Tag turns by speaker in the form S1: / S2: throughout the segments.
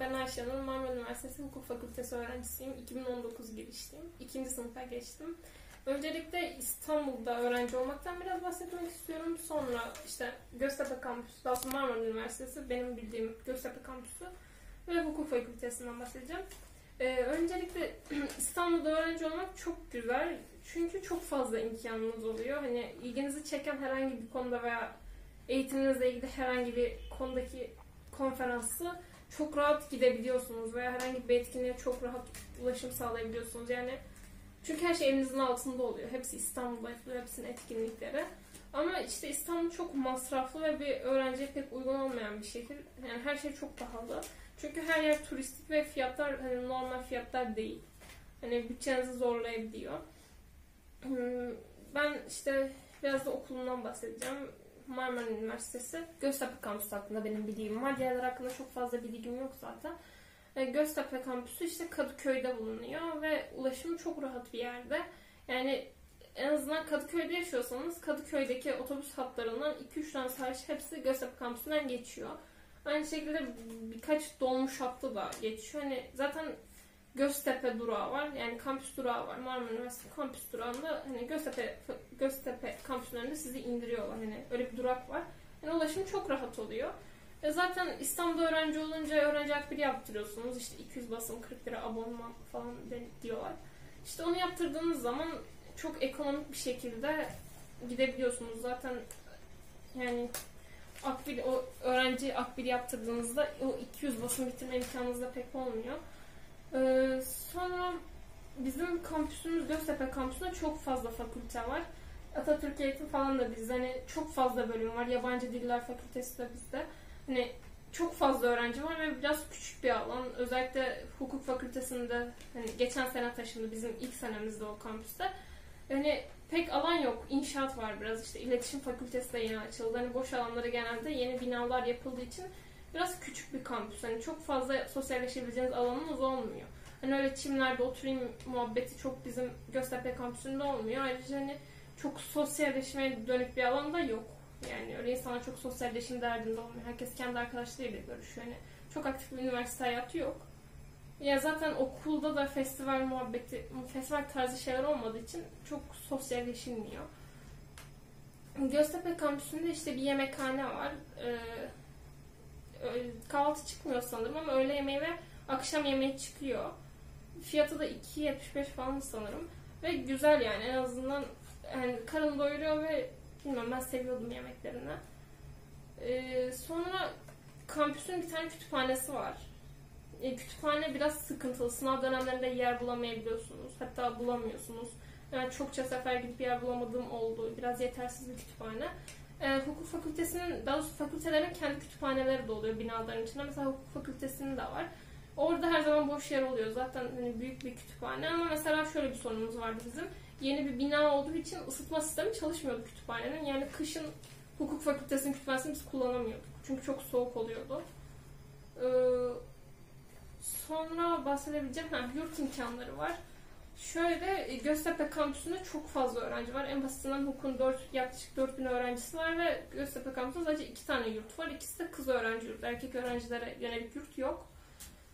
S1: ben Ayşe Nur. Marmara Üniversitesi Hukuk Fakültesi öğrencisiyim. 2019 girişliyim. İkinci sınıfa geçtim. Öncelikle İstanbul'da öğrenci olmaktan biraz bahsetmek istiyorum. Sonra işte Göztepe Kampüsü, daha sonra Marmara Üniversitesi, benim bildiğim Göztepe Kampüsü ve Hukuk Fakültesinden bahsedeceğim. Ee, öncelikle İstanbul'da öğrenci olmak çok güzel. Çünkü çok fazla imkanınız oluyor. Hani ilginizi çeken herhangi bir konuda veya eğitiminizle ilgili herhangi bir konudaki konferansı çok rahat gidebiliyorsunuz veya herhangi bir etkinliğe çok rahat ulaşım sağlayabiliyorsunuz. Yani çünkü her şey elinizin altında oluyor. Hepsi İstanbul'da yapılıyor, hepsinin etkinlikleri. Ama işte İstanbul çok masraflı ve bir öğrenciye pek uygun olmayan bir şehir. Yani her şey çok pahalı. Çünkü her yer turistik ve fiyatlar hani normal fiyatlar değil. Hani bütçenizi zorlayabiliyor. Hmm, Ben işte biraz da okulumdan bahsedeceğim. Marmara Üniversitesi Göztepe Kampüsü hakkında benim bilgim var. Diğerler hakkında çok fazla bilgim yok zaten. E, Göztepe Kampüsü işte Kadıköy'de bulunuyor ve ulaşımı çok rahat bir yerde. Yani en azından Kadıköy'de yaşıyorsanız Kadıköy'deki otobüs hatlarından 2-3 tane hariç hepsi Göztepe Kampüsü'nden geçiyor. Aynı şekilde birkaç dolmuş hattı da geçiyor. Hani zaten Göztepe durağı var. Yani kampüs durağı var. Marmara Üniversitesi kampüs durağında hani Göztepe Göztepe kampüslerinde sizi indiriyorlar. Hani öyle bir durak var. Yani ulaşım çok rahat oluyor. E zaten İstanbul'da öğrenci olunca öğrenci akbili yaptırıyorsunuz. İşte 200 basım 40 lira abonman falan diyorlar. İşte onu yaptırdığınız zaman çok ekonomik bir şekilde gidebiliyorsunuz. Zaten yani akbil, o öğrenci akbil yaptırdığınızda o 200 basım bitirme imkanınız da pek olmuyor. Ee, sonra bizim kampüsümüz Göztepe kampüsünde çok fazla fakülte var. Atatürk Eğitim falan da bizde. Hani çok fazla bölüm var. Yabancı Diller Fakültesi de bizde. Hani çok fazla öğrenci var ve biraz küçük bir alan. Özellikle hukuk fakültesinde hani geçen sene taşındı bizim ilk senemizde o kampüste. Hani pek alan yok. İnşaat var biraz. İşte iletişim fakültesi de yeni açıldı. Hani boş alanları genelde yeni binalar yapıldığı için biraz küçük bir kampüs. Hani çok fazla sosyalleşebileceğiniz alanınız olmuyor. Hani öyle çimlerde oturayım muhabbeti çok bizim Göztepe kampüsünde olmuyor. Ayrıca hani çok sosyalleşmeye dönük bir alan da yok. Yani öyle insanlar çok sosyalleşim derdinde olmuyor. Herkes kendi arkadaşlarıyla görüşüyor. Yani çok aktif bir üniversite hayatı yok. Ya zaten okulda da festival muhabbeti, festival tarzı şeyler olmadığı için çok sosyalleşilmiyor. Göztepe kampüsünde işte bir yemekhane var. Ee, kahvaltı çıkmıyor sanırım ama öğle yemeği ve akşam yemeği çıkıyor. Fiyatı da 2.75 falan sanırım. Ve güzel yani en azından yani karın doyuruyor ve bilmem ben seviyordum yemeklerini. Ee, sonra kampüsün bir tane kütüphanesi var. E, kütüphane biraz sıkıntılı. Sınav dönemlerinde yer bulamayabiliyorsunuz. Hatta bulamıyorsunuz. Yani çokça sefer gidip yer bulamadığım oldu. Biraz yetersiz bir kütüphane. E, hukuk fakültesinin, daha doğrusu fakültelerin kendi kütüphaneleri de oluyor binaların içinde. Mesela hukuk fakültesinin de var. Orada her zaman boş yer oluyor. Zaten hani büyük bir kütüphane ama mesela şöyle bir sorunumuz vardı bizim. Yeni bir bina olduğu için ısıtma sistemi çalışmıyordu kütüphanenin. Yani kışın hukuk fakültesinin kütüphanesini biz kullanamıyorduk. Çünkü çok soğuk oluyordu. Ee, sonra bahsedebileceğim ha, yurt imkanları var. Şöyle Göztepe kampüsünde çok fazla öğrenci var. En basitinden hukukun 4, yaklaşık 4000 öğrencisi var ve Göztepe kampüsünde sadece iki tane yurt var. İkisi de kız öğrenci yurt. Erkek öğrencilere yönelik yurt yok.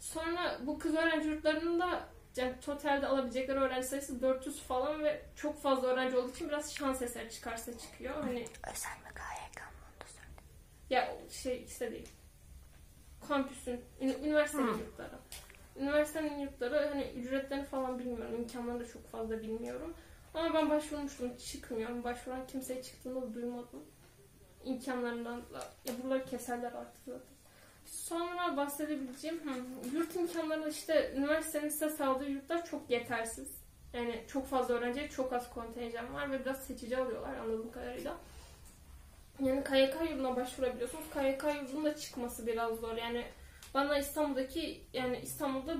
S1: Sonra bu kız öğrenci yurtlarının da yani totalde alabilecekleri öğrenci sayısı 400 falan ve çok fazla öğrenci olduğu için biraz şans eseri çıkarsa çıkıyor. Hani
S2: Özel mi KYK mı onu
S1: ya şey ikisi de değil. Kampüsün, ün- üniversitenin yurtları. Üniversitenin yurtları hani ücretlerini falan bilmiyorum. imkanlarını da çok fazla bilmiyorum. Ama ben başvurmuştum. Çıkmıyorum. Başvuran kimseye çıktığını duymadım. İmkanlarından da. Ya buraları keserler artık zaten. Sonra bahsedebileceğim hı, yurt imkanları işte üniversitenin size sağladığı yurtlar çok yetersiz. Yani çok fazla öğrenciye çok az kontenjan var ve biraz seçici alıyorlar anladığım kadarıyla. Yani KYK yurduna başvurabiliyorsunuz. KYK yurdunun da çıkması biraz zor. Yani bana İstanbul'daki yani İstanbul'da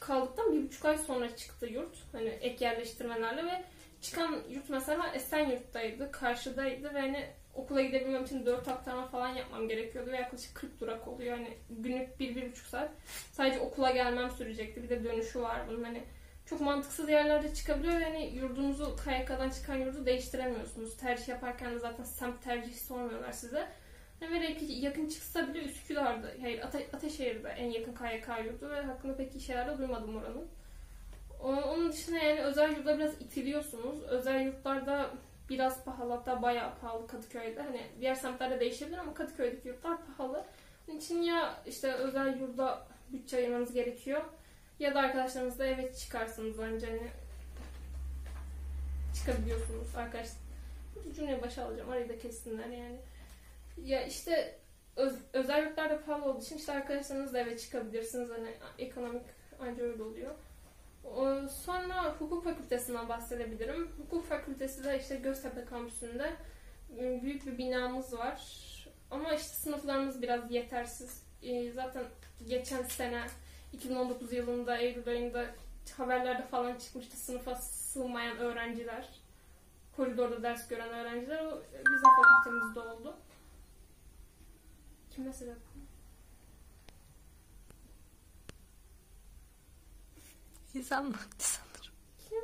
S1: kaldıktan bir buçuk ay sonra çıktı yurt. Hani ek yerleştirmelerle ve çıkan yurt mesela Esenyurt'taydı, karşıdaydı ve hani okula gidebilmem için 4 aktarma falan yapmam gerekiyordu ve yaklaşık 40 durak oluyor. Hani günlük 1-1,5 saat sadece okula gelmem sürecekti. Bir de dönüşü var bunun hani çok mantıksız yerlerde çıkabiliyor ve hani yurdunuzu KYK'dan çıkan yurdu değiştiremiyorsunuz. Tercih yaparken de zaten semt tercihi sormuyorlar size. Ve yakın çıksa bile Üsküdar'da, hayır Ate Ateşehir'de en yakın KYK yurdu ve hakkında pek de duymadım oranın. Onun dışında yani özel yurda biraz itiliyorsunuz. Özel yurtlarda biraz pahalı hatta bayağı pahalı Kadıköy'de. Hani diğer semtlerde değişebilir ama Kadıköy'deki yurtlar pahalı. Onun için ya işte özel yurda bütçe ayırmanız gerekiyor ya da arkadaşlarınızla eve çıkarsınız önce hani çıkabiliyorsunuz arkadaş. Cümleyi başa alacağım. Arayı da kessinler yani. Ya işte öz, özel yurtlarda pahalı olduğu için işte arkadaşlarınızla eve çıkabilirsiniz. Hani ekonomik anca öyle oluyor. Sonra hukuk fakültesinden bahsedebilirim. Hukuk fakültesi de işte Göztepe kampüsünde ıı, büyük bir binamız var. Ama işte sınıflarımız biraz yetersiz. Zaten geçen sene 2019 yılında Eylül ayında haberlerde falan çıkmıştı sınıfa sığmayan öğrenciler. Koridorda ders gören öğrenciler. O bizim fakültemizde oldu. Kime sebep
S2: İnsan vakti sanırım. Kim?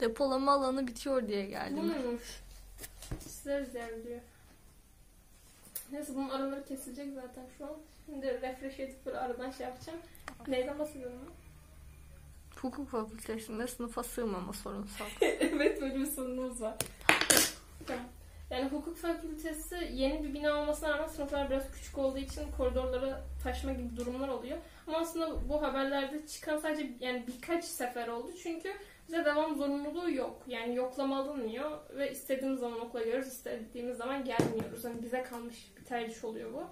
S2: Depolama alanı bitiyor diye geldim.
S1: Bu muymuş? Sizler diyor. Neyse bunun araları kesilecek zaten şu an. Şimdi refresh edip böyle aradan şey yapacağım. Neyden bahsediyorum
S2: Hukuk fakültesinde sınıfa sığmama sorunsal.
S1: evet böyle bir sorunumuz var. Yani hukuk fakültesi yeni bir bina olmasına rağmen sınıflar biraz küçük olduğu için koridorlara taşma gibi durumlar oluyor. Ama aslında bu haberlerde çıkan sadece yani birkaç sefer oldu. Çünkü bize devam zorunluluğu yok. Yani yoklama alınmıyor ve istediğimiz zaman okula geliyoruz, istediğimiz zaman gelmiyoruz. Hani bize kalmış bir tercih oluyor bu.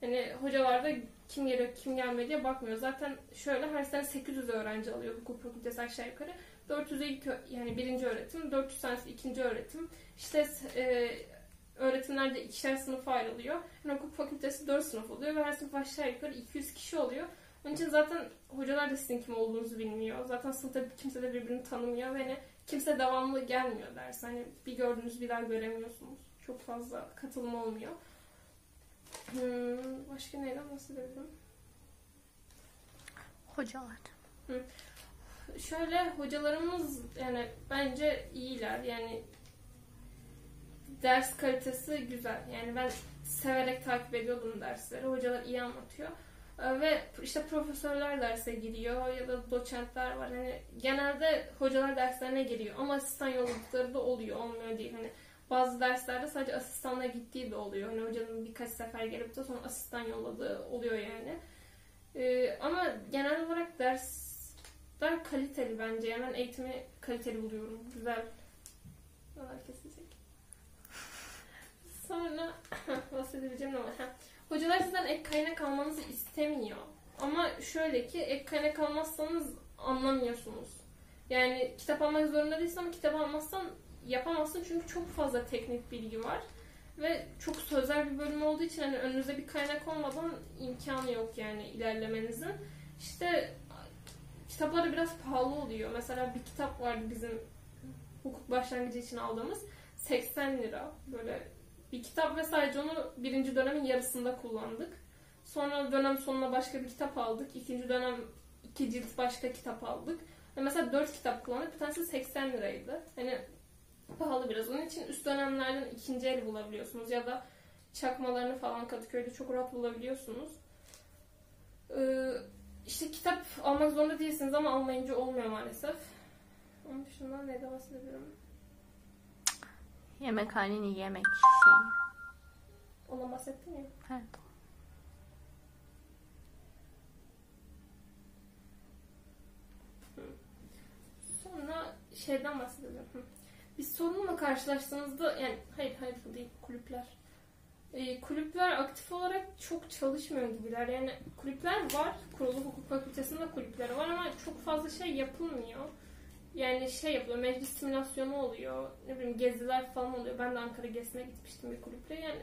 S1: Hani hocalar da kim geliyor kim gelmiyor diye bakmıyor. Zaten şöyle her sene 800 öğrenci alıyor hukuk fakültesi aşağı yukarı. 400 ilk yani birinci öğretim, 400 tanesi ikinci öğretim. İşte e, öğretimler de ikişer sınıfa ayrılıyor. Yani hukuk fakültesi 4 sınıf oluyor ve her sınıf aşağı yukarı 200 kişi oluyor. Onun için zaten hocalar da sizin kim olduğunuzu bilmiyor. Zaten sınıfta kimse de birbirini tanımıyor ve hani kimse devamlı gelmiyor ders. Hani bir gördüğünüz bir daha göremiyorsunuz. Çok fazla katılım olmuyor. Hmm, başka neyden bahsedebilirim?
S2: Hocalar.
S1: Hı. Şöyle hocalarımız yani bence iyiler. Yani ders kalitesi güzel. Yani ben severek takip ediyordum dersleri. Hocalar iyi anlatıyor. Ee, ve işte profesörler derse giriyor ya da doçentler var. Hani genelde hocalar derslerine giriyor ama asistan yolladıkları da oluyor. Olmuyor değil. Hani bazı derslerde sadece asistanla gittiği de oluyor. Hani hocanın birkaç sefer gelip de sonra asistan yolladığı oluyor yani. Ee, ama genel olarak dersler kaliteli bence. Yani ben eğitimi kaliteli buluyorum. Güzel. Neler kesilecek. Sonra bahsedebileceğim ama hocalar sizden ek kaynak almanızı istemiyor. Ama şöyle ki ek kaynak almazsanız anlamıyorsunuz. Yani kitap almak zorunda değilsin ama kitap almazsan yapamazsın çünkü çok fazla teknik bilgi var. Ve çok sözel bir bölüm olduğu için hani önünüzde bir kaynak olmadan imkanı yok yani ilerlemenizin. İşte kitapları biraz pahalı oluyor. Mesela bir kitap vardı bizim hukuk başlangıcı için aldığımız 80 lira. Böyle bir kitap ve sadece onu birinci dönemin yarısında kullandık. Sonra dönem sonuna başka bir kitap aldık. İkinci dönem iki cilt başka kitap aldık. Ve mesela dört kitap kullandık. Bir tanesi 80 liraydı. Hani pahalı biraz. Onun için üst dönemlerden ikinci el bulabiliyorsunuz ya da çakmalarını falan Kadıköy'de çok rahat bulabiliyorsunuz. Ee, işte kitap almak zorunda değilsiniz ama almayınca olmuyor maalesef. Onun dışında ne de bahsedebilirim?
S2: Yemekhanenin yemek şeyi.
S1: Ondan bahsettin ya.
S2: Evet.
S1: Sonra şeyden bahsedelim. Bir sorunla karşılaştığınızda yani hayır hayır bu değil kulüpler. Ee, kulüpler aktif olarak çok çalışmıyor gibiler. Yani kulüpler var. Kurulu hukuk fakültesinde kulüpler var ama çok fazla şey yapılmıyor. Yani şey yapılıyor, meclis simülasyonu oluyor, ne bileyim geziler falan oluyor. Ben de Ankara gezisine gitmiştim bir kulüple. Yani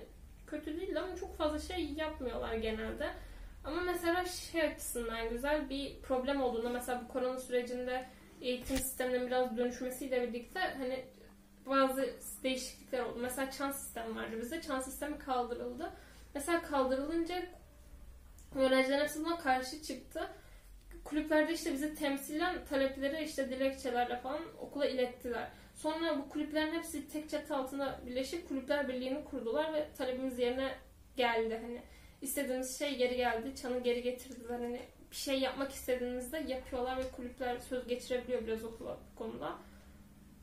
S1: kötü değil ama çok fazla şey yapmıyorlar genelde. Ama mesela şey açısından güzel bir problem olduğunda mesela bu korona sürecinde eğitim sisteminin biraz dönüşmesiyle birlikte hani bazı değişiklikler oldu. Mesela çan sistemi vardı bizde. Çan sistemi kaldırıldı. Mesela kaldırılınca öğrenciler hepsi buna karşı çıktı kulüplerde işte bize temsilen talepleri işte dilekçelerle falan okula ilettiler. Sonra bu kulüplerin hepsi tek çatı altında birleşip kulüpler birliğini kurdular ve talebimiz yerine geldi. Hani istediğimiz şey geri geldi. Çanı geri getirdiler. Hani bir şey yapmak istediğinizde yapıyorlar ve kulüpler söz geçirebiliyor biraz okula bu konuda.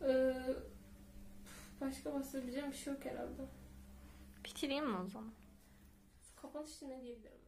S1: Ee, başka bahsedebileceğim bir şey yok herhalde.
S2: Bitireyim mi o zaman?
S1: Kapanış için ne diyebilirim